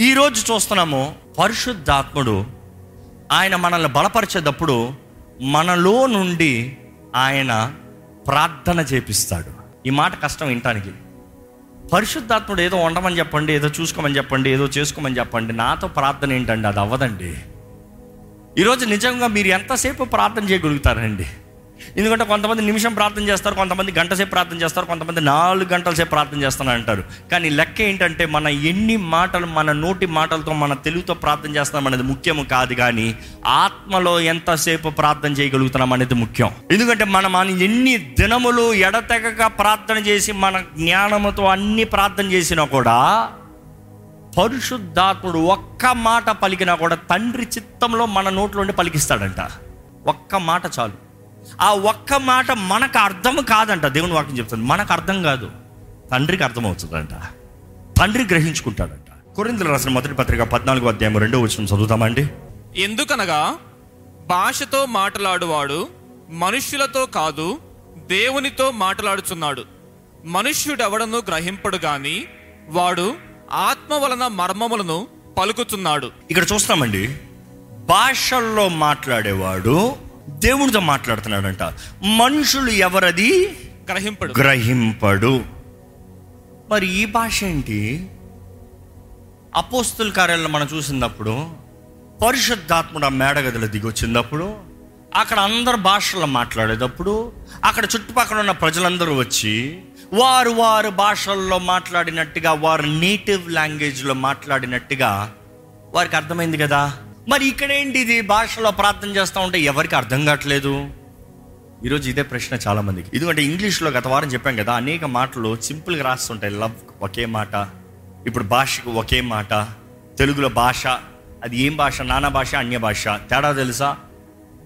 ఈరోజు చూస్తున్నాము పరిశుద్ధాత్ముడు ఆయన మనల్ని బలపరిచేటప్పుడు మనలో నుండి ఆయన ప్రార్థన చేపిస్తాడు. ఈ మాట కష్టం వినటానికి. పరిశుద్ధాత్ముడు ఏదో ఉండమని చెప్పండి ఏదో చూసుకోమని చెప్పండి ఏదో చేసుకోమని చెప్పండి నాతో ప్రార్థన ఏంటండి అది అవ్వదండి. ఈరోజు నిజంగా మీరు ఎంతసేపు ప్రార్థన చేయగలుగుతారండి? ఎందుకంటే కొంతమంది నిమిషం ప్రార్థన చేస్తారు కొంతమంది గంట సేపు ప్రార్థన చేస్తారు కొంతమంది నాలుగు గంటల సేపు ప్రార్థన చేస్తాను అంటారు. కానీ లెక్క ఏంటంటే మన ఎన్ని మాటలు మన నోటి మాటలతో మన తెలుగుతో ప్రార్థన చేస్తున్నాం అనేది ముఖ్యం కాదు కానీ ఆత్మలో ఎంతసేపు ప్రార్థన చేయగలుగుతున్నాం అనేది ముఖ్యం. ఎందుకంటే మనం మన ఎన్ని దినములు ఎడతెగక ప్రార్థన చేసి మన జ్ఞానముతో అన్ని ప్రార్థన చేసినా కూడా పరిశుద్ధాత్ముడు ఒక్క మాట పలికినా కూడా తండ్రి చిత్తంలో మన నోట్లోండి పలికిస్తాడంట. ఒక్క మాట చాలు. ఆ ఒక్క మాట మనకు అర్థం కాదంట. దేవుని వాక్యం చెప్తుంది. మనకు అర్థం కాదు. తండ్రికి అర్థమవుతుందంట. తండ్రి గ్రహించుకుంటాడంట. కొరిందులు రాసిన మొదటి పత్రిక పద్నాలుగో అధ్యాయం రెండో వచ్చిన చదువుతామండి ఎందుకనగా భాషతో మాట్లాడువాడు మనుష్యులతో కాదు దేవునితో మాట్లాడుచున్నాడు. మనుష్యుడెవడను గ్రహింపడు గాని వాడు ఆత్మ వలన మర్మములను పలుకుతున్నాడు. ఇక్కడ చూస్తామండి. భాషల్లో మాట్లాడేవాడు దేవునితో మాట్లాడుతున్నాడంట. మనుషులు ఎవరది? గ్రహింపడు. గ్రహింపడు. మరి ఈ భాష ఏంటి? అపోస్తుల కార్యాలను మనం చూసినప్పుడు పరిశుద్ధాత్ముడు ఆ మేడగదిలో దిగి వచ్చినప్పుడు అక్కడ అందరు భాషల్లో మాట్లాడేటప్పుడు అక్కడ చుట్టుపక్కల ఉన్న ప్రజలందరూ వచ్చి వారు వారు భాషల్లో మాట్లాడినట్టుగా వారు నేటివ్ లాంగ్వేజ్లో మాట్లాడినట్టుగా వారికి అర్థమైంది కదా? మరి ఇక్కడేంటి ఇది? భాషలో ప్రార్థన చేస్తూ ఉంటే ఎవరికి అర్థం కావట్లేదు? ఈరోజు ఇదే ప్రశ్న చాలా మందికి ఎందుకంటే ఇంగ్లీష్లో గత వారం చెప్పాం కదా అనేక మాటలు సింపుల్గా రాస్తుంటాయి. లవ్ ఒకే మాట ఇప్పుడు భాషకు ఒకే మాట తెలుగులో భాష అది ఏం భాష? నానా భాష అన్య భాష. తేడా తెలుసా?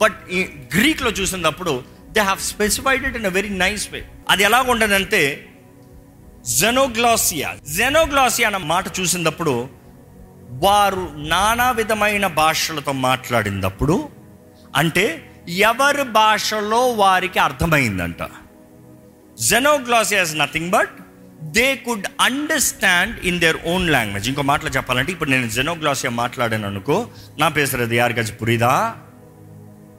బట్ ఈ గ్రీక్లో చూసినప్పుడు they have specified it in a very nice way అది ఎలా ఉండదంటే జెనోగ్లాసియా. జెనోగ్లాసియా అన్న మాట చూసినప్పుడు వారు నానా విధమైన భాషలతో మాట్లాడినప్పుడు అంటే ఎవరి భాషలో వారికి అర్థమైందంట. Xenoglossy as nothing but they could understand in their own language ఇంకో మాటలు చెప్పాలంటే ఇప్పుడు నేను జెనోగ్లాసియా మాట్లాడాను అనుకో నా పేసుறது யாருக்காச்சு புரியுதா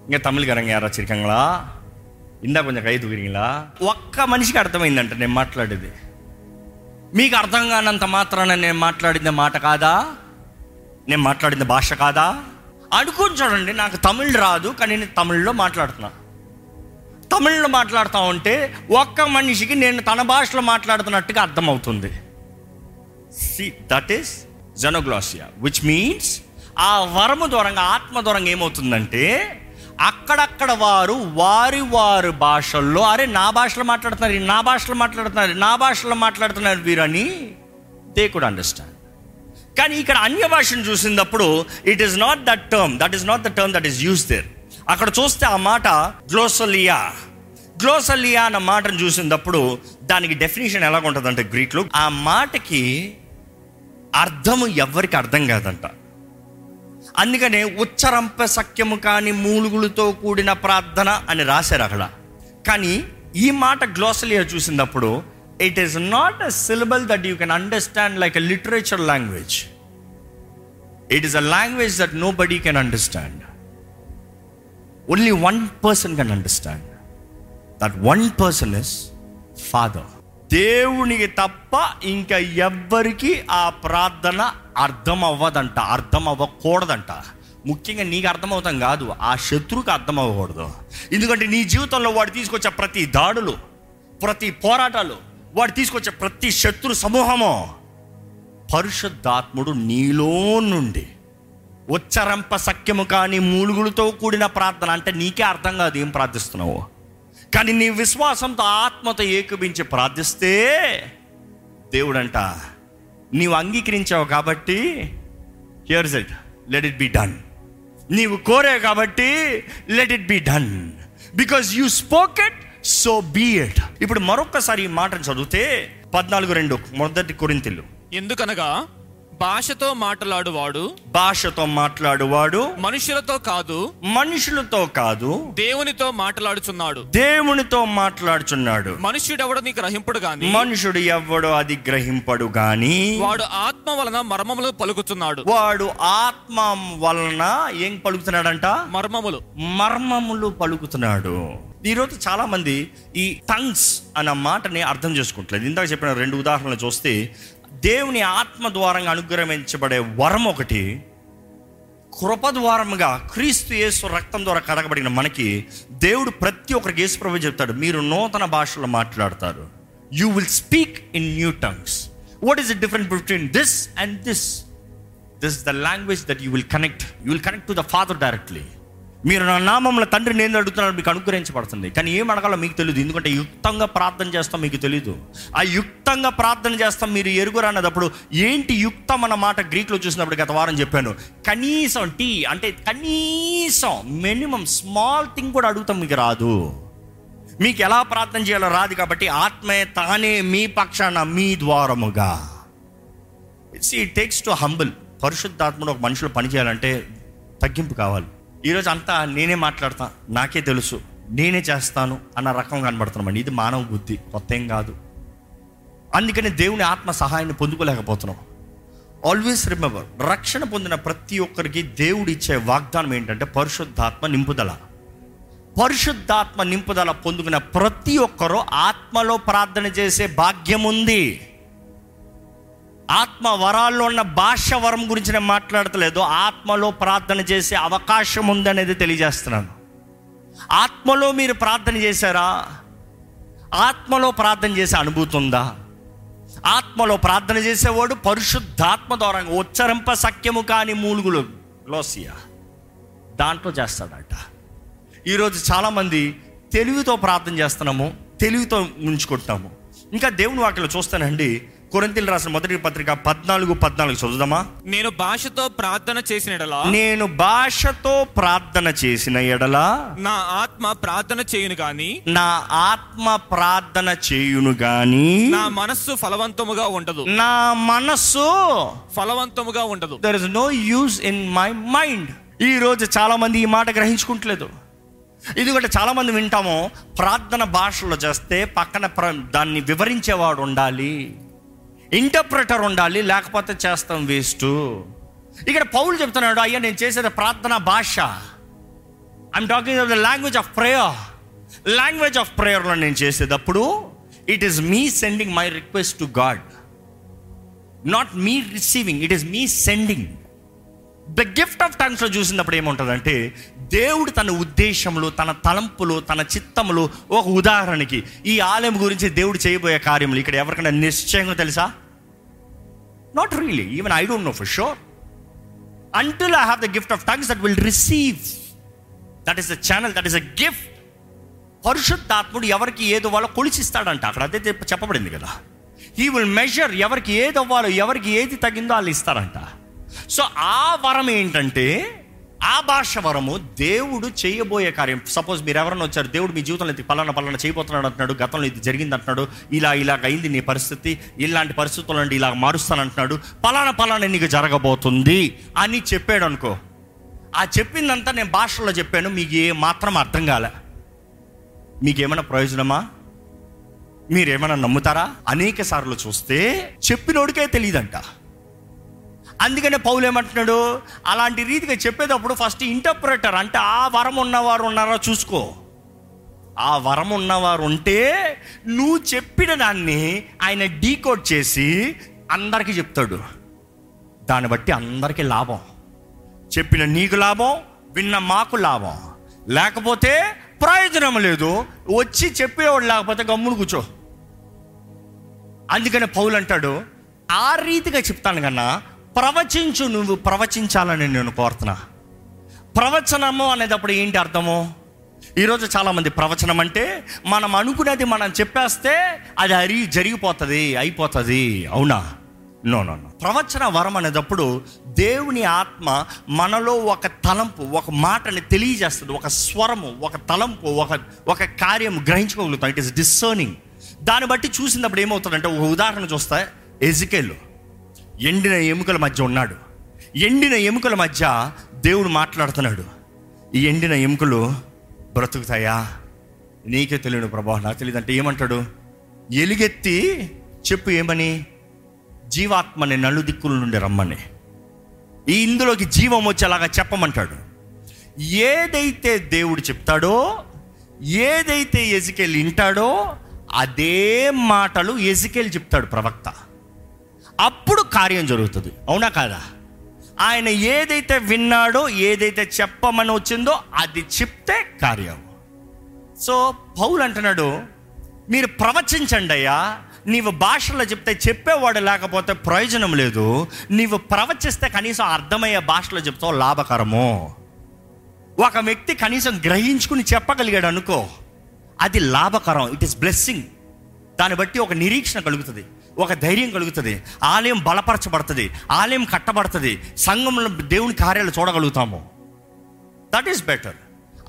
ఇంకా తమిళకారంగా యారా చిరికంగ్లా ఇందా కొంచెం కై తూగిరింగిలా ఒక్క మనిషికి అర్థమైందంట నేను మాట్లాడేది. మీకు అర్థం కానంత మాత్రాన నేను మాట్లాడిన మాట కాదా? నేను మాట్లాడింది భాష కాదా? అనుకుని చూడండి నాకు తమిళ్ రాదు కానీ నేను తమిళ్ళో మాట్లాడుతున్నా. తమిళ్ళో మాట్లాడుతూ ఉంటే ఒక్క మనిషికి నేను తన భాషలో మాట్లాడుతున్నట్టుగా అర్థమవుతుంది. See that is xenoglossia which means ఆ వరము దూరంగా ఆత్మ దూరంగా ఏమవుతుందంటే అక్కడక్కడ వారు వారి వారి భాషల్లో అరే నా భాషలో మాట్లాడుతున్నారు నా భాషలో మాట్లాడుతున్నారు నా భాషలో మాట్లాడుతున్నారు వీరని దే కుడ్ అండర్స్టాండ్ కానీ ఇక్కడ అన్య భాషను చూసినప్పుడు it is not that term that is not the term that is use there అక్కడ చూస్తే ఆ మాట గ్లోసలియా. గ్లోసలియా అన్న మాటను చూసినప్పుడు దానికి డెఫినేషన్ ఎలా ఉంటుందంటే గ్రీక్లో ఆ మాటకి అర్థము ఎవరికి అర్థం కాదంట. అందుకనే ఉచ్చరంప సఖ్యము కాని మూలుగులతో కూడిన ప్రార్థన అని రాశారు అక్కడ. కానీ ఈ మాట గ్లోసలియా చూసినప్పుడు it is not a syllable that you can understand like a literature language it is a language that nobody can understand only one person can understand that one person is father దేవునికి తప్ప ఇంకా ఎవ్వరికి ఆ ప్రార్థన అర్థం అవ్వదంట అర్థం అవ్వకూడదంట ముఖ్యంగా నీకు అర్థమవుతాం కాదు ఆ శత్రువుకి అర్థం అవ్వకూడదు ఎందుకంటే నీ జీవితంలో వాడు తీసుకొచ్చే ప్రతి దాడులు ప్రతి పోరాటాలు వాడు తీసుకొచ్చే ప్రతి శత్రు సమూహము పరిశుద్ధాత్ముడు నీలో నుండి ఉచ్చరంప సఖ్యము కానీ మూలుగులతో కూడిన ప్రార్థన అంటే నీకే అర్థం కాదు ఏం ప్రార్థిస్తున్నావు? కానీ నీ విశ్వాసంతో ఆత్మతో ఏకపించి ప్రార్థిస్తే దేవుడంట నీవు అంగీకరించావు కాబట్టి here's it let it be done నీవు కోరావు కాబట్టి let it be done because you spoke it so be it ఇప్పుడు మరొకసారి ఈ మాటను చదివితే పద్నాలుగు రెండు మొదటి కొరింతిల్లు ఎందుకనగా భాషతో మాట్లాడువాడు భాషతో మాట్లాడువాడు మనుషులతో కాదు మనుషులతో కాదు దేవునితో మాట్లాడుచున్నాడు. దేవునితో మాట్లాడుచున్నాడు. మనుష్యుడెవడని గ్రహింపుడు గాని? మనుషుడు ఎవ్వడో అది గ్రహింపడు గాని వాడు ఆత్మ వలన మర్మములు పలుకుతున్నాడు. వాడు ఆత్మ వలన ఏం పలుకుతున్నాడంట? మర్మములు. మర్మములు పలుకుతున్నాడు. ఈరోజు చాలామంది ఈ టంగ్స్ అన్న మాటని అర్థం చేసుకుంటలేదు. ఇందాక చెప్పిన రెండు ఉదాహరణలు చూస్తే దేవుని ఆత్మ ద్వారంగా అనుగ్రహించబడే వరం ఒకటి కృప ద్వారముగా క్రీస్తు యేసు రక్తం ద్వారా కడగబడిన మనకి దేవుడు ప్రతి ఒక్కరికి యేసు ప్రభు చెప్తాడు. మీరు నూతన భాషలో మాట్లాడతారు. You will speak in new tongues what is the different between this and this this the language that you will connect you will connect to the father directly మీరు నా నామంలో తండ్రి నేను అడుగుతున్నాను మీకు అనుగ్రహించబడుతుంది. కానీ ఏం అడగాలో మీకు తెలియదు ఎందుకంటే యుక్తంగా ప్రార్థన చేస్తాం మీకు తెలియదు ఆ యుక్తంగా ప్రార్థన చేస్తాం మీరు ఎరుగురు అన్నదప్పుడు ఏంటి యుక్తం అన్న మాట గ్రీక్లో చూసినప్పుడు గత వారం చెప్పాను. కనీసం టీ అంటే కనీసం మినిమం స్మాల్ థింగ్ కూడా అడుగుతాం మీకు రాదు. మీకు ఎలా ప్రార్థన చేయాలో రాదు కాబట్టి ఆత్మే తానే మీ పక్షాన మీ ద్వారముగా. It's it takes to humble పరిశుద్ధాత్మను ఒక మనుషులు పనిచేయాలంటే తగ్గింపు కావాలి. ఈరోజు అంతా నేనే మాట్లాడతా నాకే తెలుసు నేనే చేస్తాను అన్న రకం కనబడుతున్నామండి. ఇది మానవ బుద్ధి కొత్త ఏం కాదు. అందుకని దేవుని ఆత్మ సహాయాన్ని పొందుకోలేకపోతున్నాం. ఆల్వేస్ రిమెంబర్ రక్షణ పొందిన ప్రతి ఒక్కరికి దేవుడు ఇచ్చే వాగ్దానం ఏంటంటే పరిశుద్ధాత్మ నింపుదల. పరిశుద్ధాత్మ నింపుదల పొందుకున్న ప్రతి ఒక్కరూ ఆత్మలో ప్రార్థన చేసే భాగ్యం ఉంది. ఆత్మ వరాల్లో ఉన్న భాష వరం గురించి నేను మాట్లాడతలేదు. ఆత్మలో ప్రార్థన చేసే అవకాశం ఉందనేది తెలియజేస్తున్నాను. ఆత్మలో మీరు ప్రార్థన చేశారా? ఆత్మలో ప్రార్థన చేసే అనుభూతి ఉందా? ఆత్మలో ప్రార్థన చేసేవాడు పరిశుద్ధాత్మ ద్వారా ఉచ్చరింప సఖ్యము కాని మూలుగులు. లోసియా. దాంట్లో చేస్తాడట. ఈరోజు చాలామంది తెలివితో ప్రార్థన చేస్తున్నాము తెలివితో ముంచుకుంటాము ఇంకా దేవుని వాటిలో చూస్తానండి. కొరింతలు రాసిన మొదటి పత్రిక పద్నాలుగు పద్నాలుగు చదువుదామా? నేను భాషతో ప్రార్థన చేసిన ఎడలా నేను భాషతో ప్రార్థన చేసిన ఎడల నా ఆత్మ ప్రార్థన చేయును గాని నా ఆత్మ ప్రార్థన చేయును గాని నా మనస్సు ఫలవంతముగా ఉండదు. నా మనస్సు ఫలవంతముగా ఉండదు. There is no use in my mind ఈ రోజు చాలా మంది ఈ మాట గ్రహించుకుంటలేదు. ఎందుకంటే చాలా మంది వింటాము ప్రార్థన భాషలో చేస్తే పక్కన దాన్ని వివరించేవాడు ఉండాలి. ఇంటర్ప్రిటర్ ఉండాలి లేకపోతే చేస్తాం వేస్ట్. ఇక్కడ పౌలు చెప్తున్నాడు అయ్యా నేను చేసేది ప్రార్థన భాష. I'm talking of the language of prayer language of ప్రేయర్లో నేను చేసేటప్పుడు it is me sending my request to God not me receiving it is me sending the gift of టంగ్స్లో చూసినప్పుడు ఏముంటుందంటే దేవుడు తన ఉద్దేశములు తన తలంపులు తన చిత్తములు ఒక ఉదాహరణకి ఈ ఆలయం గురించి దేవుడు చేయబోయే కార్యములు ఇక్కడ ఎవరికైనా నిశ్చయంగా తెలుసా? Not really even I don't know for sure until I have the gift of tongues that will receive that is the channel that is a gift పరిశుద్ధాత్ముడు ఎవరికి ఏదో వాళ్ళ కొలిచిస్తాడంట. అక్కడ అదే చెప్పబడింది కదా. హీ విల్ మెజర్ ఎవరికి ఏది అవ్వాలో ఎవరికి ఏది తగిందో వాళ్ళు ఇస్తారంట. సో ఆ వరం ఏంటంటే ఆ భాష వరము దేవుడు చేయబోయే కార్యం. సపోజ్ మీరు ఎవరైనా వచ్చారు దేవుడు మీ జీవితంలో ఇది పలానా పలానా చేయబోతున్నాడు అంటున్నాడు గతంలో ఇది జరిగింది అంటున్నాడు ఇలా ఇలాగ అయింది నీ పరిస్థితి ఇలాంటి పరిస్థితుల నుండి ఇలా మారుస్తాను అంటున్నాడు పలానా పలానా నీకు జరగబోతుంది అని చెప్పాడు అనుకో ఆ చెప్పిందంతా నేను భాషలో చెప్పాను మీకు ఏ మాత్రం అర్థం కాలే. మీకేమైనా ప్రయోజనమా? మీరేమైనా నమ్ముతారా? అనేక సార్లు చూస్తే చెప్పినోడికే తెలియదంట. అందుకనే పౌలు ఏమంటున్నాడు? అలాంటి రీతిగా చెప్పేటప్పుడు ఫస్ట్ ఇంటర్ప్రిటర్ అంటే ఆ వరం ఉన్నవారు ఉన్నారా చూసుకో. ఆ వరం ఉన్నవారు ఉంటే నువ్వు చెప్పిన దాన్ని ఆయన డీకోడ్ చేసి అందరికీ చెప్తాడు. దాన్ని బట్టి అందరికీ లాభం. చెప్పిన నీకు లాభం విన్న మాకు లాభం. లేకపోతే ప్రయోజనం లేదు. వచ్చి చెప్పేవాడు లేకపోతే గమ్మును కూర్చో. అందుకని పౌలు అంటాడు ఆ రీతిగా చెప్తాను కన్నా ప్రవచించు నువ్వు ప్రవచించాలని నేను కోరుతున్నా. ప్రవచనము అనేటప్పుడు ఏంటి అర్థము? ఈరోజు చాలామంది ప్రవచనం అంటే మనం అనుకునేది మనం చెప్పేస్తే అది అరి జరిగిపోతుంది అయిపోతుంది. అవునా? No no no. ప్రవచన వరం అనేటప్పుడు దేవుని ఆత్మ మనలో ఒక తలంపు ఒక మాటని తెలియజేస్తుంది. ఒక స్వరము ఒక తలంపు ఒక ఒక కార్యం గ్రహించుకోగలుగుతాం. ఇట్ ఇస్ డిస్సర్నింగ్ దాన్ని బట్టి చూసినప్పుడు ఏమవుతుందంటే ఒక ఉదాహరణ చూస్తే ఎజికేల్ ఎండిన ఎముకల మధ్య ఉన్నాడు. ఎండిన ఎముకల మధ్య దేవుడు మాట్లాడుతున్నాడు. ఈ ఎండిన ఎముకలు బ్రతుకుతాయా? నీకే తెలియను ప్రభా నాకు తెలియదంటే ఏమంటాడు? ఎలుగెత్తి చెప్పు ఏమని? జీవాత్మని నలుదిక్కుల నుండి రమ్మని. ఈ ఇందులోకి జీవం వచ్చేలాగా చెప్పమంటాడు. ఏదైతే దేవుడు చెప్తాడో ఏదైతే ఎజికెల్ వింటాడో అదే మాటలు ఎజికెల్ చెప్తాడు ప్రవక్త. అప్పుడు కార్యం జరుగుతుంది. అవునా కాదా? ఆయన ఏదైతే విన్నాడో ఏదైతే చెప్పమని వచ్చిందో అది చెప్తే కార్యం. సో పౌలు అంటున్నాడు మీరు ప్రవచించండి అయ్యా. నీవు భాషలో చెప్తే చెప్పేవాడు లేకపోతే ప్రయోజనం లేదు. నీవు ప్రవచిస్తే కనీసం అర్థమయ్యే భాషలో చెప్తావు లాభకరము. ఒక వ్యక్తి కనీసం గ్రహించుకుని చెప్పగలిగాడు అనుకో అది లాభకరం ఇట్ ఇస్ బ్లెస్సింగ్ దాన్ని బట్టి ఒక నిరీక్షణ కలుగుతుంది. ఒక ధైర్యం కలుగుతుంది. ఆలయం బలపరచబడుతుంది. ఆలయం కట్టబడుతుంది. సంఘంలో దేవుని కార్యాలు చూడగలుగుతాము. దట్ ఈస్ బెటర్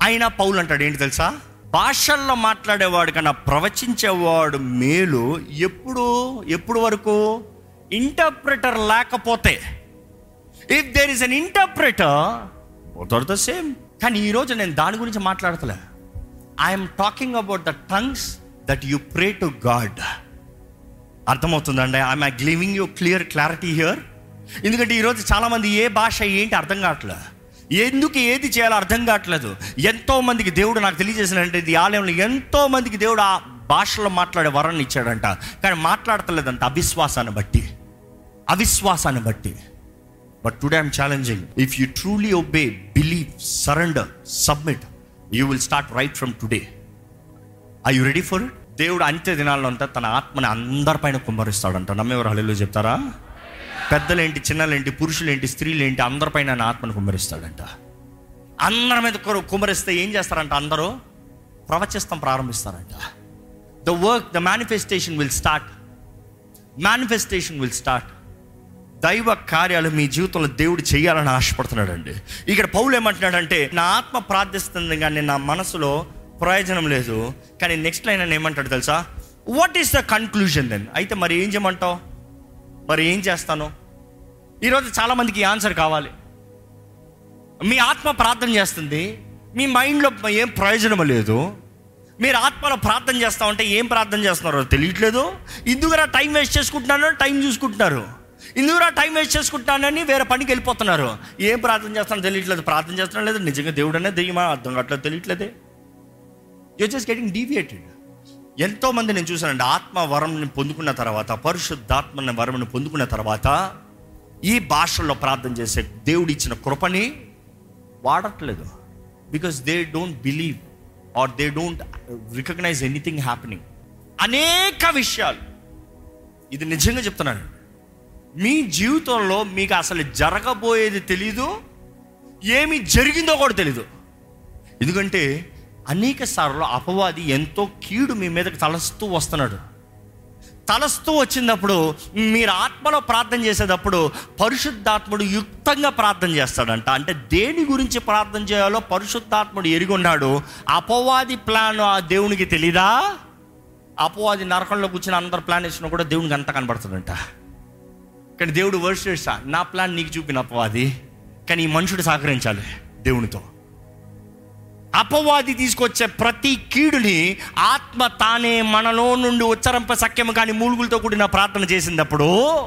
అయినా పౌలు అంటాడు ఏంటి తెలుసా? భాషల్లో మాట్లాడేవాడు కన్నా ప్రవచించేవాడు మేలు ఎప్పుడు ఎప్పుడు వరకు? ఇంటర్ప్రిటర్ లేకపోతే. If there is an interpreter the same కానీ ఈరోజు నేను దాని గురించి మాట్లాడతలే. I'm talking about the tongues that you pray to God అర్థమవుతుందండి. I'm I giving you clear clarity here ఎందుకంటే ఈరోజు చాలామంది ఏ భాష ఏంటి అర్థం కావట్లేదు ఎందుకు ఏది చేయాలో అర్థం కావట్లేదు. ఎంతోమందికి దేవుడు నాకు తెలియజేసినంటే ఈ ఆలయంలో ఎంతోమందికి దేవుడు ఆ భాషలో మాట్లాడే వరాన్ని ఇచ్చాడంట. కానీ మాట్లాడతలేదంట అవిశ్వాసాన్ని బట్టి. అవిశ్వాసాన్ని బట్టి. But today I'm challenging if you truly obey believe surrender submit you will start right from today I you ready for it దేవుడు అంత్య దినాల్లో అంతా తన ఆత్మని అందరిపైన కుమ్మరిస్తాడంట. నమ్మేవారు హల్లు చెప్తారా? పెద్దలేంటి చిన్నలేంటి పురుషులేంటి స్త్రీలేంటి అందరిపైన ఆయన ఆత్మను కుమ్మరిస్తాడంట. అందరి మీద కుమ్మరిస్తే ఏం చేస్తారంట అందరూ? ప్రవచిస్తాం ప్రారంభిస్తారంట. The work the manifestation will start manifestation will start దైవ కార్యాలు మీ జీవితంలో దేవుడు చేయాలని ఆశపడుతున్నాడండి. ఇక్కడ పౌలు ఏమంటున్నాడంటే నా ఆత్మ ప్రార్థిస్తుంది కానీ నా మనసులో ప్రయోజనం లేదు. కానీ నెక్స్ట్ లైన్ అని ఏమంటాడు తెలుసా? What is the conclusion then అయితే మరి ఏం చేయమంటావు? మరి ఏం చేస్తాను? ఈరోజు చాలామందికి ఆన్సర్ కావాలి. మీ ఆత్మ ప్రార్థన చేస్తుంది. మీ మైండ్లో ఏం ప్రయోజనం లేదు. మీరు ఆత్మలో ప్రార్థన చేస్తా ఉంటే ఏం ప్రార్థన చేస్తున్నారో తెలియట్లేదు. ఇందుకురా టైం వేస్ట్ చేసుకుంటున్నారో టైం చూసుకుంటున్నారు. ఇందుకురా టైం వేస్ట్ చేసుకుంటున్నానని వేరే పనికి వెళ్ళిపోతున్నారు. ఏం ప్రార్థన చేస్తానో తెలియట్లేదు. ప్రార్థన చేస్తున్నా లేదు. నిజంగా దేవుడనే దెయ్యమా? అర్థం కావట్లేదు తెలియట్లేదే. యూ జస్ట్ గెటింగ్ డీవియేటెడ్ ఎంతో మంది నేను చూశానండి ఆత్మ వరంని పొందుకున్న తర్వాత పరిశుద్ధాత్మ వరంని పొందుకున్న తర్వాత ఈ భాషల్లో ప్రార్థన చేసే దేవుడు ఇచ్చిన కృపని వాడట్లేదు. Because they don't believe or they don't recognise anything happening అనేక విషయాలు. ఇది నిజంగా చెప్తున్నాను. మీ జీవితంలో మీకు అసలు జరగబోయేది తెలీదు ఏమి జరిగిందో కూడా తెలీదు. ఎందుకంటే అనేక సార్లు అపవాది ఎంతో కీడు మీ మీదకి తలస్తూ వస్తున్నాడు. తలస్తూ వచ్చినప్పుడు మీరు ఆత్మలో ప్రార్థన చేసేటప్పుడు పరిశుద్ధాత్ముడు యుక్తంగా ప్రార్థన చేస్తాడంట. అంటే దేని గురించి ప్రార్థన చేయాలో పరిశుద్ధాత్ముడు ఎరిగొన్నాడు. అపవాది ప్లాన్ ఆ దేవునికి తెలీదా? అపవాది నరకంలో కూర్చొని అందరు ప్లాన్ వేసినా కూడా దేవునికి అంత కనబడుతుందంట కానీ దేవుడు వర్ష నా ప్లాన్ నీకు చూపిన అపవాది. కానీ ఈ మనుషుడు సహకరించాలి దేవునితో. అపవాది తీసుకొచ్చే ప్రతి కీడుని ఆత్మ తానే మనలో నుండి ఉచ్చరంప సఖ్యము కానీ మూలుగులతో కూడిన ప్రార్థన చేసినప్పుడు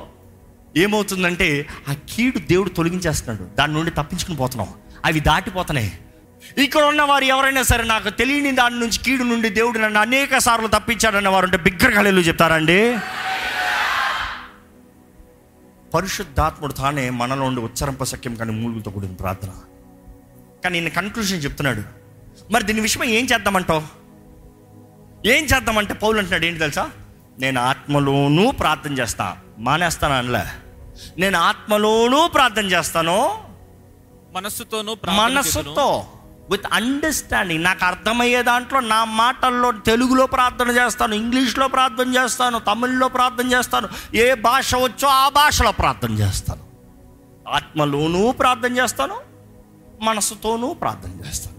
ఏమవుతుందంటే ఆ కీడు దేవుడు తొలగించేస్తున్నాడు. దాని నుండి తప్పించుకుని పోతున్నాం. అవి దాటిపోతున్నాయి. ఇక్కడ ఉన్న వారు ఎవరైనా సరే నాకు తెలియని దాని నుంచి కీడు నుండి దేవుడు నన్ను అనేక సార్లు తప్పించాడన్న వారు ఉంటే బిగ్గర కళలు చెప్తారండి. పరిశుద్ధాత్ముడు తానే మనలో ఉండి ఉచ్చరంప సఖ్యం కానీ మూలుగులతో కూడిన ప్రార్థన. కానీ నేను కన్క్లూషన్ చెప్తున్నాడు. మరి దీని విషయం ఏం చేద్దామంటావు? ఏం చేద్దామంటే పౌలు అంటున్నాడు ఏంటి తెలుసా? నేను ఆత్మలోనూ ప్రార్థన చేస్తా. మానేస్తాను అనలే. నేను ఆత్మలోనూ ప్రార్థన చేస్తాను. మనస్సుతోనూ. మనస్సుతో విత్ అండర్స్టాండింగ్ నాకు అర్థమయ్యే దాంట్లో నా మాటల్లో తెలుగులో ప్రార్థన చేస్తాను ఇంగ్లీష్లో ప్రార్థన చేస్తాను తమిళ్ళో ప్రార్థన చేస్తాను ఏ భాష వచ్చో ఆ భాషలో ప్రార్థన చేస్తాను. ఆత్మలోనూ ప్రార్థన చేస్తాను మనసుతోనూ ప్రార్థన చేస్తాను.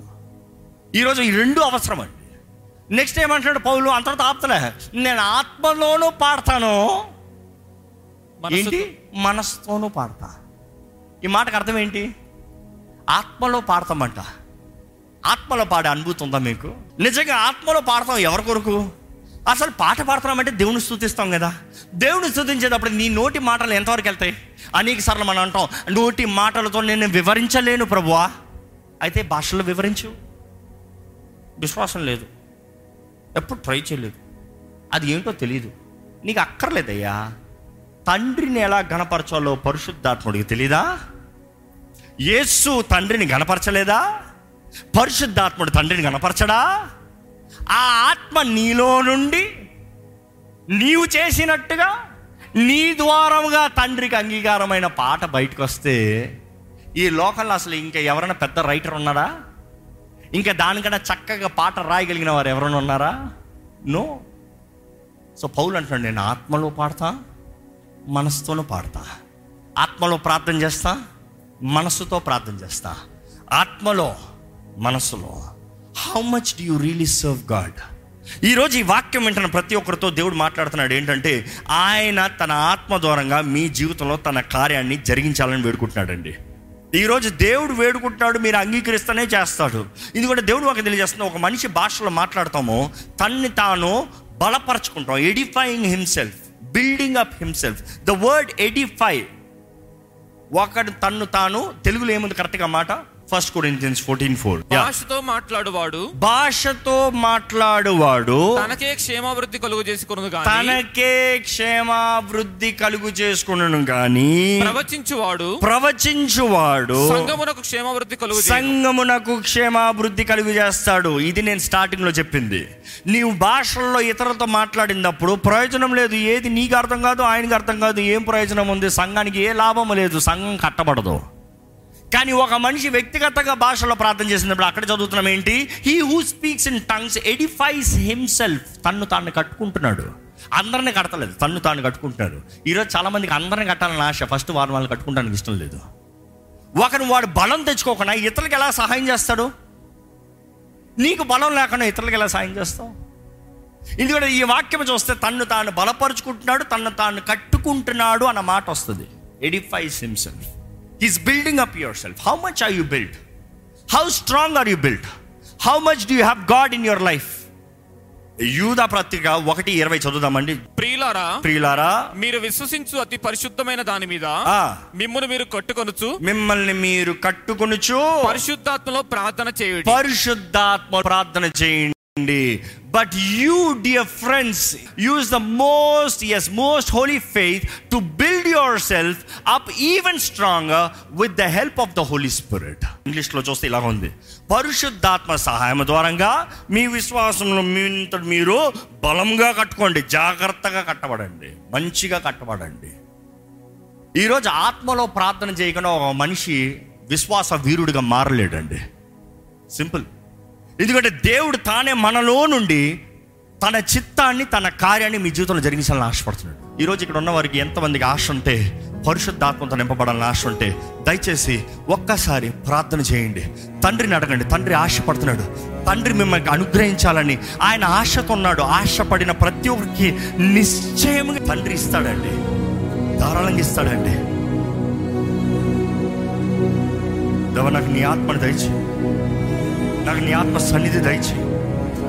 ఈరోజు ఈ రెండు అవసరం అండి. నెక్స్ట్ ఏమంటాడు పౌలు? అంతటితో ఆపుతలే. నేను ఆత్మలోనూ పాడతాను. ఏంటి? మనస్తోనూ పాడతా. ఈ మాటకు అర్థం ఏంటి? ఆత్మలో పాడతామంట. ఆత్మలో పాడే అనుభూతి ఉందా మీకు? నిజంగా ఆత్మలో పాడతాం ఎవరి కొరకు? అసలు పాట పాడుతున్నామంటే దేవుని స్థుతిస్తాం కదా. దేవుని స్థుతించేటప్పుడు నీ నోటి మాటలు ఎంతవరకు వెళ్తాయి? అనేక సార్లు మనం అంటాం నోటి మాటలతో నేను వివరించలేను ప్రభువా. అయితే భాషలో వివరించు. విశ్వాసం లేదు. ఎప్పుడు ట్రై చేయలేదు. అది ఏంటో తెలియదు నీకు అక్కర్లేదయ్యా. తండ్రిని ఎలా గణపరచాలో పరిశుద్ధాత్ముడికి తెలీదా? యేసు తండ్రిని గణపరచలేదా? పరిశుద్ధాత్ముడు తండ్రిని గణపరచడా? ఆ ఆత్మ నీలో నుండి నీవు చేసినట్టుగా నీ ద్వారముగా తండ్రికి అంగీకారమైన పాట బయటకు వస్తే ఈ లోకంలో అసలు ఇంకా ఎవరైనా పెద్ద రైటర్ ఉన్నాడా ఇంకా దానికన్నా చక్కగా పాట రాయగలిగిన వారు ఎవరైనా ఉన్నారా? నో? సో పౌలు అంటున్నాడు నేను ఆత్మలో పాడతా మనసుతోనూ పాడతా. ఆత్మలో ప్రార్థన చేస్తా మనసుతో ప్రార్థన చేస్తా. ఆత్మలో మనసులో how much do you really serve God ఈరోజు ఈ వాక్యం వెంటనే ప్రతి ఒక్కరితో దేవుడు మాట్లాడుతున్నాడు ఏంటంటే ఆయన తన ఆత్మ దూరంగా మీ జీవితంలో తన కార్యాన్ని జరిగించాలని వేడుకుంటున్నాడండి. ఈరోజు దేవుడు వేడుకుంటున్నాడు మీరు అంగీకరిస్తూనే చేస్తాడు. ఇది కూడా దేవుడు ఒక తెలియజేస్తున్న ఒక మనిషి భాషలో మాట్లాడతామో తన్ని తాను బలపరచుకుంటాం edifying himself building up himself the word edify ఒకడు తన్ను తాను తెలుగులో ఏముంది? కరెక్ట్గా మాట ఫస్ట్ కొరింథియన్స్ ఫోర్టీన్ ఫోర్ భాషతో మాట్లాడువాడు భాషతో మాట్లాడువాడు తనకే క్షేమాభివృద్ధి కలుగు చేసుకున్నది కానీ తనకే క్షేమాభివృద్ధి కలుగు చేసుకున్నాను గాని ప్రవచించువాడు ప్రవచించువాడు సంగమునకు క్షేమాభివృద్ధి కలుగు. సంగమునకు క్షేమాభివృద్ధి కలుగు చేస్తాడు. ఇది నేను స్టార్టింగ్లో చెప్పింది. నీవు భాషల్లో ఇతరులతో మాట్లాడినప్పుడు ప్రయోజనం లేదు. ఏది నీకు అర్థం కాదు ఆయనకి అర్థం కాదు. ఏం ప్రయోజనం ఉంది? సంఘానికి ఏ లాభం లేదు. సంఘం కట్టబడదు. కానీ ఒక మనిషి వ్యక్తిగతంగా భాషలో ప్రార్థన చేసినప్పుడు అక్కడ చదువుతున్నాం ఏంటి? He who speaks in tongues edifies himself తన్ను తాను కట్టుకుంటున్నాడు. అందరిని కడతలేదు. తన్ను తాను కట్టుకుంటున్నాడు. ఈరోజు చాలామందికి అందరిని కట్టాలని ఆశ. ఫస్ట్ వారు వాళ్ళు కట్టుకుంటానికి ఇష్టం లేదు. ఒకరు వాడు బలం తెచ్చుకోకుండా ఇతరులకు ఎలా సహాయం చేస్తాడు? నీకు బలం లేకుండా ఇతరులకు ఎలా సహాయం చేస్తావు? ఎందుకంటే ఈ వాక్యం చూస్తే తన్ను తాను బలపరుచుకుంటున్నాడు తన్ను తాను కట్టుకుంటున్నాడు అన్న మాట వస్తుంది. Edifies himself is building up your self how much are you build how strong are you build how much do you have God in your life యూదా పత్రిక ఒకటి ఇరవై చదువుదామండి. ప్రియులారా ప్రియులారా మీరు విశ్వసించు అతి పరిశుద్ధమైన దాని మీద ఆ. మిమ్మును మీరు కట్టుకొనుచు మిమ్మల్ని మీరు కట్టుకొనుచు పరిశుద్ధాత్మలో ప్రార్థన చేయుడి. పరిశుద్ధాత్మ ప్రార్థన చేయండి. But you dear friends use the most S most holy faith to build your self up even strong with the help of the holy spirit ఇంగ్లీష్లో చూస్తే ఇలా ఉంది. పరిశుద్ధాత్మ సహాయం ద్వారంగా మీ విశ్వాసంలో మీంత మీరు బలంగా కట్టుకోండి. జాగ్రత్తగా కట్టబడండి. మంచిగా కట్టబడండి. ఈరోజు ఆత్మలో ప్రార్థన చేయకుండా ఒక మనిషి విశ్వాస వీరుడిగా మారలేడండి. సింపుల్ ఎందుకంటే దేవుడు తానే మనలో నుండి తన చిత్తాన్ని తన కార్యాన్ని మీ జీవితంలో జరిగించాలని ఆశపడుతున్నాడు. ఈరోజు ఇక్కడ ఉన్న వారికి ఎంతమందికి ఆశ ఉంటే పరిశుద్ధాత్మతో నింపబడాలని ఆశ ఉంటే దయచేసి ఒక్కసారి ప్రార్థన చేయండి. తండ్రిని అడగండి తండ్రి ఆశపడుతున్నాడు. తండ్రి మిమ్మల్ని అనుగ్రహించాలని ఆయన ఆశతో ఉన్నాడు. ఆశపడిన ప్రతి ఒక్కరికి నిశ్చయముగా తండ్రి ఇస్తాడండి. ధారాళంగా ఇస్తాడండి. దేవా నాకు నీ ఆత్మను దయచి నాకు నీ ఆత్మ సన్నిధి దయచి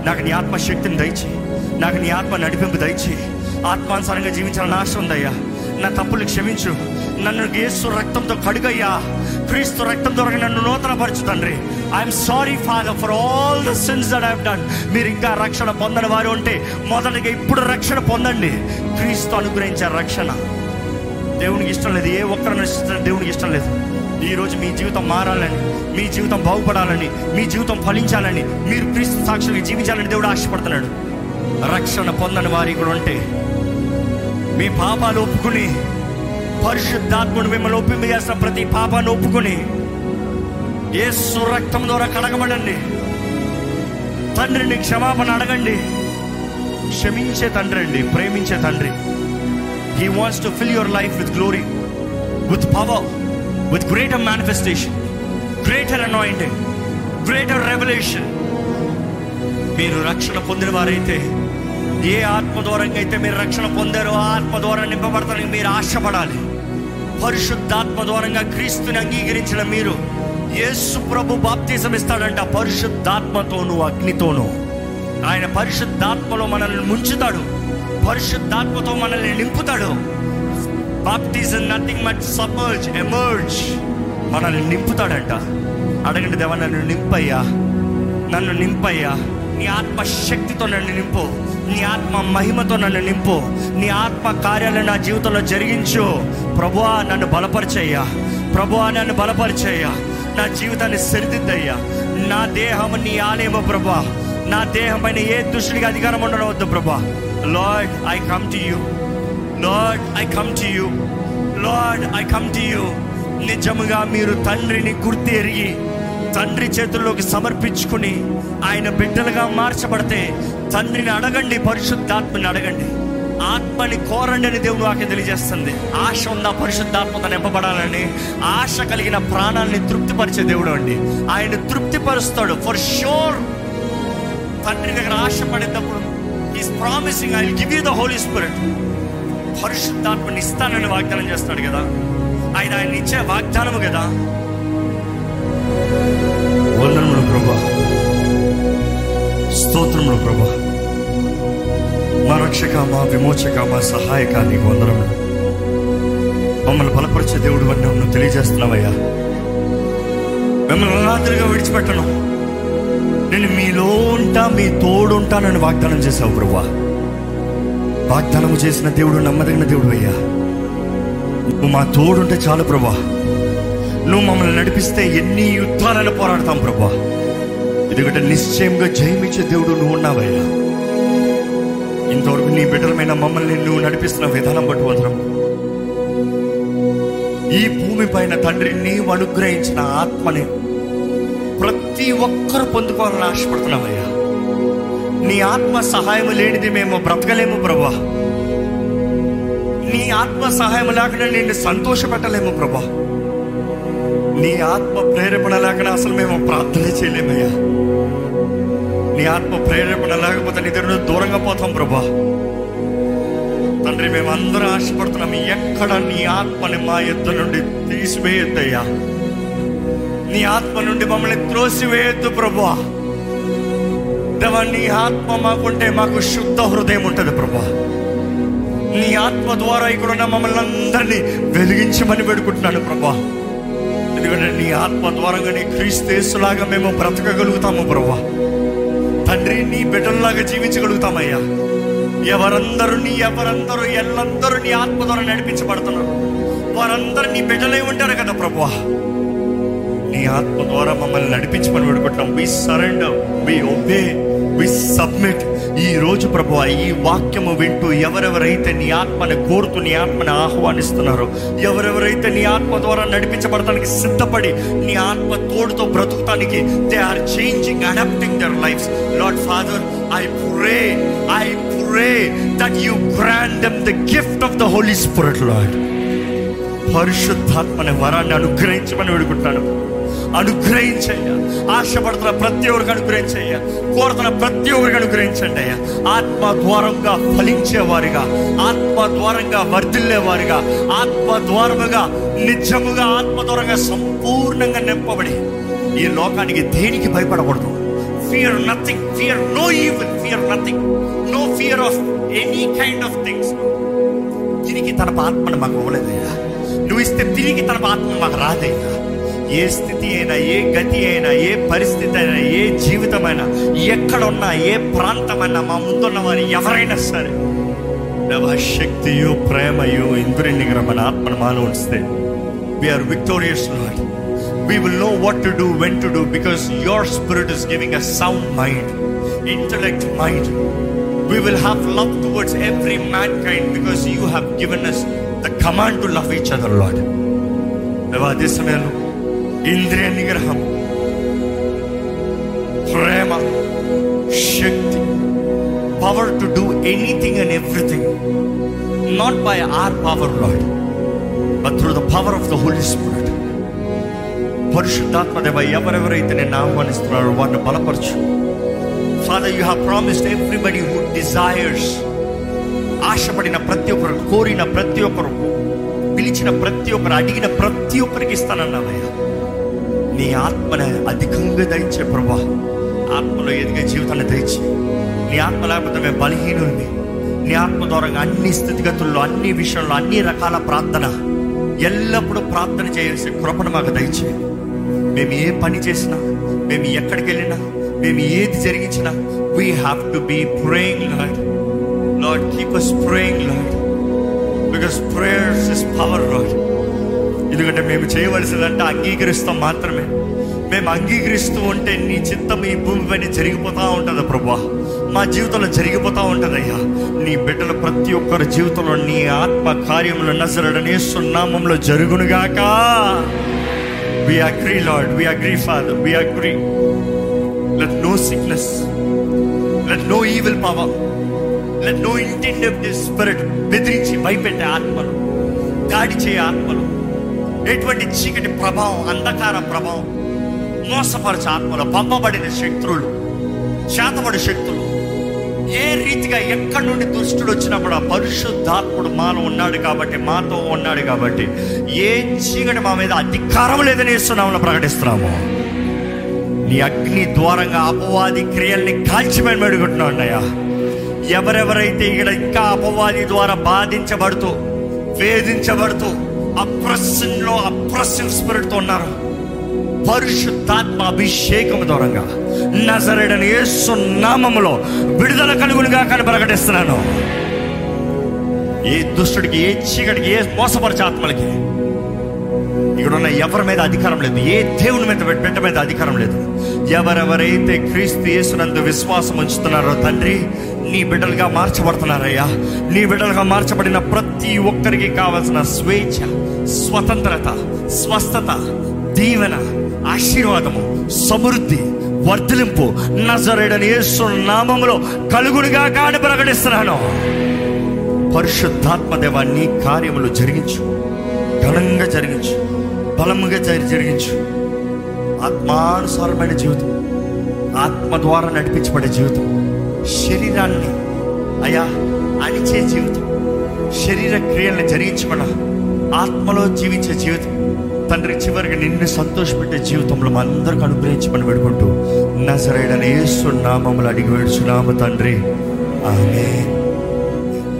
నాకు నీ ఆత్మ శక్తిని దయచి నాకు నీ ఆత్మ నడిపింపు దయచి ఆత్మానుసారంగా జీవించాలని ఆశ ఉందయ్యా. నా తప్పులు క్షమించు. నన్ను యేసు రక్తంతో కడుగయ్యా. క్రీస్తు రక్తం ద్వారా నన్ను నూతన పరచు తండ్రి. I'm sorry father for all the sins that I've done మీరు ఇంకా రక్షణ పొందని వారు ఉంటే మొదటిగా ఇప్పుడు రక్షణ పొందండి. క్రీస్తు అనుగ్రహించే రక్షణ. దేవునికి ఇష్టం లేదు. ఏ ఒక్కరిని ఇష్టం దేవునికి ఇష్టం లేదు. ఈరోజు మీ జీవితం మారాలని మీ జీవితం బాగుపడాలని మీ జీవితం ఫలించాలని మీరు క్రీస్తు సాక్షులుగా జీవించాలని దేవుడు ఆశపడుతున్నాడు. రక్షణ పొందని వారి కూడా ఉంటే మీ పాపాలు ఒప్పుకుని పరిశుద్ధాత్ముడు మిమ్మల్ని ఒప్పింపజేసిన ప్రతి పాపాన్ని ఒప్పుకుని ఏ రక్తం ద్వారా కడగబడండి. తండ్రిని క్షమాపణ అడగండి. క్షమించే తండ్రి అండి ప్రేమించే తండ్రి. He wants to fill your life with glory with power with greater manifestation greater anointing greater revolution మీరు రక్షణ పొందిన వారైతే ఏ ఆత్మ ద్వారంగా అయితే మీరు రక్షణ పొందారో ఆ ఆత్మ ద్వారా నింపబడతానికి మీరు ఆశపడాలి. పరిశుద్ధాత్మ ద్వారంగా క్రీస్తుని అంగీకరించిన మీరు యేసు ప్రభు బాప్తీసం ఇస్తాడంట పరిశుద్ధాత్మతోను అగ్నితోను. ఆయన పరిశుద్ధాత్మలో మనల్ని ముంచుతాడు పరిశుద్ధాత్మతో మనల్ని నింపుతాడు. బాప్టిజం నథింగ్ మట్ సబర్జ్ ఎమర్జ్ మనల్ని నింపుతాడంట. అడగండి దేవా నన్ను నింపయ్యా. నన్ను నింపయ్యా. నీ ఆత్మ శక్తితో నన్ను నింపు. నీ ఆత్మ మహిమతో నన్ను నింపు. నీ ఆత్మ కార్యాలు నా జీవితంలో జరిగించు. ప్రభువా నన్ను బలపరిచయ్యా. ప్రభువా నన్ను బలపరిచయ్యా. నా జీవితాన్ని సరిదిద్దయ్యా. నా దేహం నీ ఆలయము ప్రభా నా దేహం పైన ఏ దుష్టుడికి అధికారం ఉండవద్దు ప్రభా lord I come to you lord I come to you lord I come to you నిజముగా మీరు తండ్రిని గుర్తు ఎరిగి తండ్రి చేతుల్లోకి సమర్పించుకుని ఆయన బిడ్డలుగా మార్చబడితే తండ్రిని అడగండి పరిశుద్ధాత్మని అడగండి. ఆత్మని కోరండి అని దేవుడు వాక్యం తెలియజేస్తుంది. ఆశ ఉందా పరిశుద్ధాత్మత నింపబడాలని ఆశ కలిగిన ప్రాణాన్ని తృప్తిపరిచే దేవుడు అండి. ఆయన తృప్తిపరుస్తాడు. ఫర్ షూర్ తండ్రి దగ్గర ఆశ పడేటప్పుడు is promising I give you the holy spirit పరిశుద్ధాత్మని ఇస్తానని వాగ్దానం చేస్తాడు కదా. ఆయన ఆయన ఇచ్చే వాగ్దానము కదా. వందనములు ప్రభా. స్తోత్రములు ప్రభా. మా రక్షక మా విమోచక మా సహాయక నీకు వందనములు. మమ్మల్ని బలపరిచే దేవుడు అని నువ్వు తెలియజేస్తున్నావయ్యా. మిమ్మల్ని రాత్రిగా విడిచిపెట్టను. నేను మీలో ఉంటా మీ తోడుంటా నన్ను వాగ్దానం చేశావు ప్రభా. వాగ్దానం చేసిన దేవుడు నమ్మదగిన దేవుడు అయ్యా. నువ్వు మా తోడుంటే చాలు ప్రభా. నువ్వు మమ్మల్ని నడిపిస్తే ఎన్ని యుద్ధాలను పోరాడతాం ప్రభా. ఎందుకంటే నిశ్చయంగా జయమిచ్చే దేవుడు నువ్వు ఉన్నావయ్యా. ఇంతవరకు నీ బిడ్డలమైన మమ్మల్ని నువ్వు నడిపిస్తున్న విధానం బట్టి వదరం ఈ భూమి పైన తండ్రి నీవు అనుగ్రహించిన ఆత్మని ప్రతి ఒక్కరు పొందుకోవాలని ఆశపడుతున్నామయ్యా. నీ ఆత్మ సహాయం లేనిది మేము బ్రతకలేము ప్రభా. ఆత్మ సహాయం లేకుండా నిన్ను సంతోషపెట్టలేము ప్రభా. నీ ఆత్మ ప్రేరేపణ లేకుండా అసలు మేము ప్రార్థన చేయలేమయ్యా. నీ ఆత్మ ప్రేరేపణ లేకపోతే నీ దగ్గర దూరంగా పోతాం ప్రభా. తండ్రి మేమందరం ఆశపడుతున్నాం ఎక్కడ నీ ఆత్మని మా ఎద్దు నుండి తీసివేయద్దయ్యా. నీ ఆత్మ నుండి మమ్మల్ని త్రోసివేయద్దు ప్రభా. దేవా నీ ఆత్మ మాకుంటే మాకు శుద్ధ హృదయం ఉంటుంది ప్రభా. నీ ఆత్మ ద్వారా ఇక్కడ ఉన్న మమ్మల్ని అందరినీ వెలిగించమని పెడుకుంటున్నాడు ప్రభా. ఎందుకంటే నీ ఆత్మ ద్వారంగా నీ క్రీస్తేసులాగా మేము బ్రతకగలుగుతాము ప్రభా. తండ్రి నీ బిడ్డల్లాగా జీవించగలుగుతామయ్యా. ఎవరందరూ నీ ఎవరందరూ ఎల్లందరూ నీ ఆత్మ ద్వారా నడిపించబడుతున్నారు. వారందరూ నీ బిడ్డలై ఉంటారు కదా ప్రభా. నీ ఆత్మ ద్వారా మమ్మల్ని నడిపించమని పెడుకుంటున్నాం we surrender we obey we submit ఈ రోజు ప్రభు ఈ వాక్యము వింటూ ఎవరెవరైతే నీ ఆత్మని కోరుతూ నీ ఆత్మని ఆహ్వానిస్తున్నారో ఎవరెవరైతే నీ ఆత్మ ద్వారా నడిపించబడటానికి సిద్ధపడి నీ ఆత్మ తోడుతో బ్రతుకుతానికి they are changing adapting their life lord father I pray I pray that you grant them the gift of the holy spirit lord పరిశుద్ధాత్మని వరాన్ని అనుగ్రహించమని వేడుకుంటాను అనుగ్రహించయ్యా. ఆశపడుతున్న ప్రతి ఒక్కరికి అనుగ్రహించయ్యా. కోరుతున్న ప్రతి ఒక్కరికి అనుగ్రహించండి అయ్యా. ఆత్మ ద్వారంగా ఫలించేవారిగా ఆత్మ ద్వారంగా వర్ధిల్లేవారిగా ఆత్మ ద్వారముగా నిజముగా ఆత్మ ద్వారంగా సంపూర్ణంగా నింపబడి ఈ లోకానికి దేనికి భయపడకూడదు. Fear nothing fear no even fear nothing no fear of any kind of things తిరిగి తన ఆత్మను మాకు ఇవ్వలేదయ్యా. నువ్వు ఇస్తే తిరిగి తన ఆత్మ మాకు రాదయ్యా. ఏ స్థితి అయినా ఏ గతి అయినా ఏ పరిస్థితి అయినా ఏ జీవితమైనా ఎక్కడున్నా ఏ ప్రాంతమైనా మా ముందున్న వారు ఎవరైనా సరే శక్తియో ప్రేమయో ఇంద్రుణిగా మన ఆత్మ మానవు we are victorious lord victorious will know what to do when to do because your spirit is giving a sound mind intellect mind we will have love towards every mankind because you have given us the command to love each other lord అదే సమయంలో ఇంద్రియ నిగ్రహం ప్రేమ శక్తి power to do anything and everything not by our power lord but through the power of the holy spirit పరిశుద్ధాత్మ దేవ ఎవరెవరైతే నేను ఆహ్వానిస్తున్నారో వారిని బలపరచు. Father you have promised everybody who desires ఆశపడిన ప్రతి ఒక్కరు కోరిన ప్రతి ఒక్కరు పిలిచిన ప్రతి ఒక్కరు అడిగిన ప్రతి ఒక్కరికి ఇస్తానన్నావయ్యా. నీ ఆత్మని అధికంగా దయచే ప్రభా ఆత్మలో ఎదిగే జీవితాన్ని దయచి నీ ఆత్మ లేకపోతే మేము బలహీనుల్ని నీ ఆత్మ ద్వారా అన్ని స్థితిగతుల్లో అన్ని విషయంలో అన్ని రకాల ప్రార్థన ఎల్లప్పుడూ ప్రార్థన చేయాల్సిన కృపను మాకు దయచే మేము ఏ పని చేసినా మేము ఎక్కడికి వెళ్ళినా మేము ఏది జరిగించినా we have to be praying lord lord keep us praying lord because prayers is power lord ఎందుకంటే మేము చేయవలసిందంటే అంగీకరిస్తాం మాత్రమే. మేము అంగీకరిస్తూ ఉంటే నీ చిత్తం ఈ భూమిపైన జరిగిపోతూ ఉంటుంది ప్రభా. మా జీవితంలో జరిగిపోతూ ఉంటుందయ్యా. నీ బిడ్డల ప్రతి ఒక్కరి జీవితంలో నీ ఆత్మ కార్యములు నజరడనే సున్నామంలో జరుగునుగాక. We agree lord we agree father we agree let no sickness let no evil power let no intend spirit బెదిరించి భయపెట్టే ఆత్మలు దాడి చేయ ఆత్మలు ఎటువంటి చీకటి ప్రభావం అంధకార ప్రభావం మోసపరచే ఆత్మలు పంపబడిన శక్తులు చేతబడి శక్తులు ఏ రీతిగా ఎక్కడి నుండి దుష్టుడు వచ్చినప్పుడు ఆ పరిశుద్ధాత్ముడు మాను ఉన్నాడు కాబట్టి మాతో ఉన్నాడు కాబట్టి ఏ చీకటి మా మీద అధికారం లేదని ఇస్తున్నామని ప్రకటిస్తున్నాము. నీ అగ్ని ద్వారంగా అపవాది క్రియల్ని కాల్చిమని మెడుకుంటున్నావు అన్నయ్య. ఎవరెవరైతే ఇక్కడ ఇంకా అపవాది ద్వారా బాధించబడుతూ వేధించబడుతూ అప్రసిన్లో అప్రసివ్ స్పిరిట్తో ఉన్నారు. పరిశుద్ధాత్మ అభిషేకం దూరంగా నజరేడని యేసు నామములో విడుదల కలుగునిగా కానీ ప్రకటిస్తున్నాను. ఏ దుష్టుడికి ఏ చీకటికి ఏ మోసపరిచే ఆత్మలకి ఇక్కడ ఉన్న ఎవరి మీద అధికారం లేదు. ఏ దేవుని మీద బిడ్డ మీద అధికారం లేదు. ఎవరెవరైతే క్రీస్తు యేసునందు విశ్వాసం ఉంచుతున్నారో తండ్రి నీ బిడ్డలుగా మార్చబడుతున్నారయ్యా. నీ బిడ్డలుగా మార్చబడిన ప్రతి ఒక్కరికి కావలసిన స్వేచ్ఛ స్వతంత్రత స్వస్థత దీవెన ఆశీర్వాదము సమృద్ధి వర్ధలింపు నజరేడని యేసు నామములో కలుగునిగా కాని ప్రకటిస్తున్నాను. పరిశుద్ధాత్మదేవా నీ కార్యములు జరిగించు. ఘనంగా జరిగించు. బలముగా జరి- జరిగించు. ఆత్మానుసారమైన జీవితం. ఆత్మ ద్వారా నడిపించబడే జీవితం. శరీరాన్ని అయా అణిచే జీవితం. శరీర క్రియలను జరిగించబడాలి ఆత్మలో జీవించే జీవితం. తండ్రి చివరికి నిన్ను సంతోషపెట్టే జీవితంలో మా అందరికి అనుగ్రహించమని నా సరైన యేసు నామములు అడిగి వేడుచున్నాము తండ్రి. ఆమె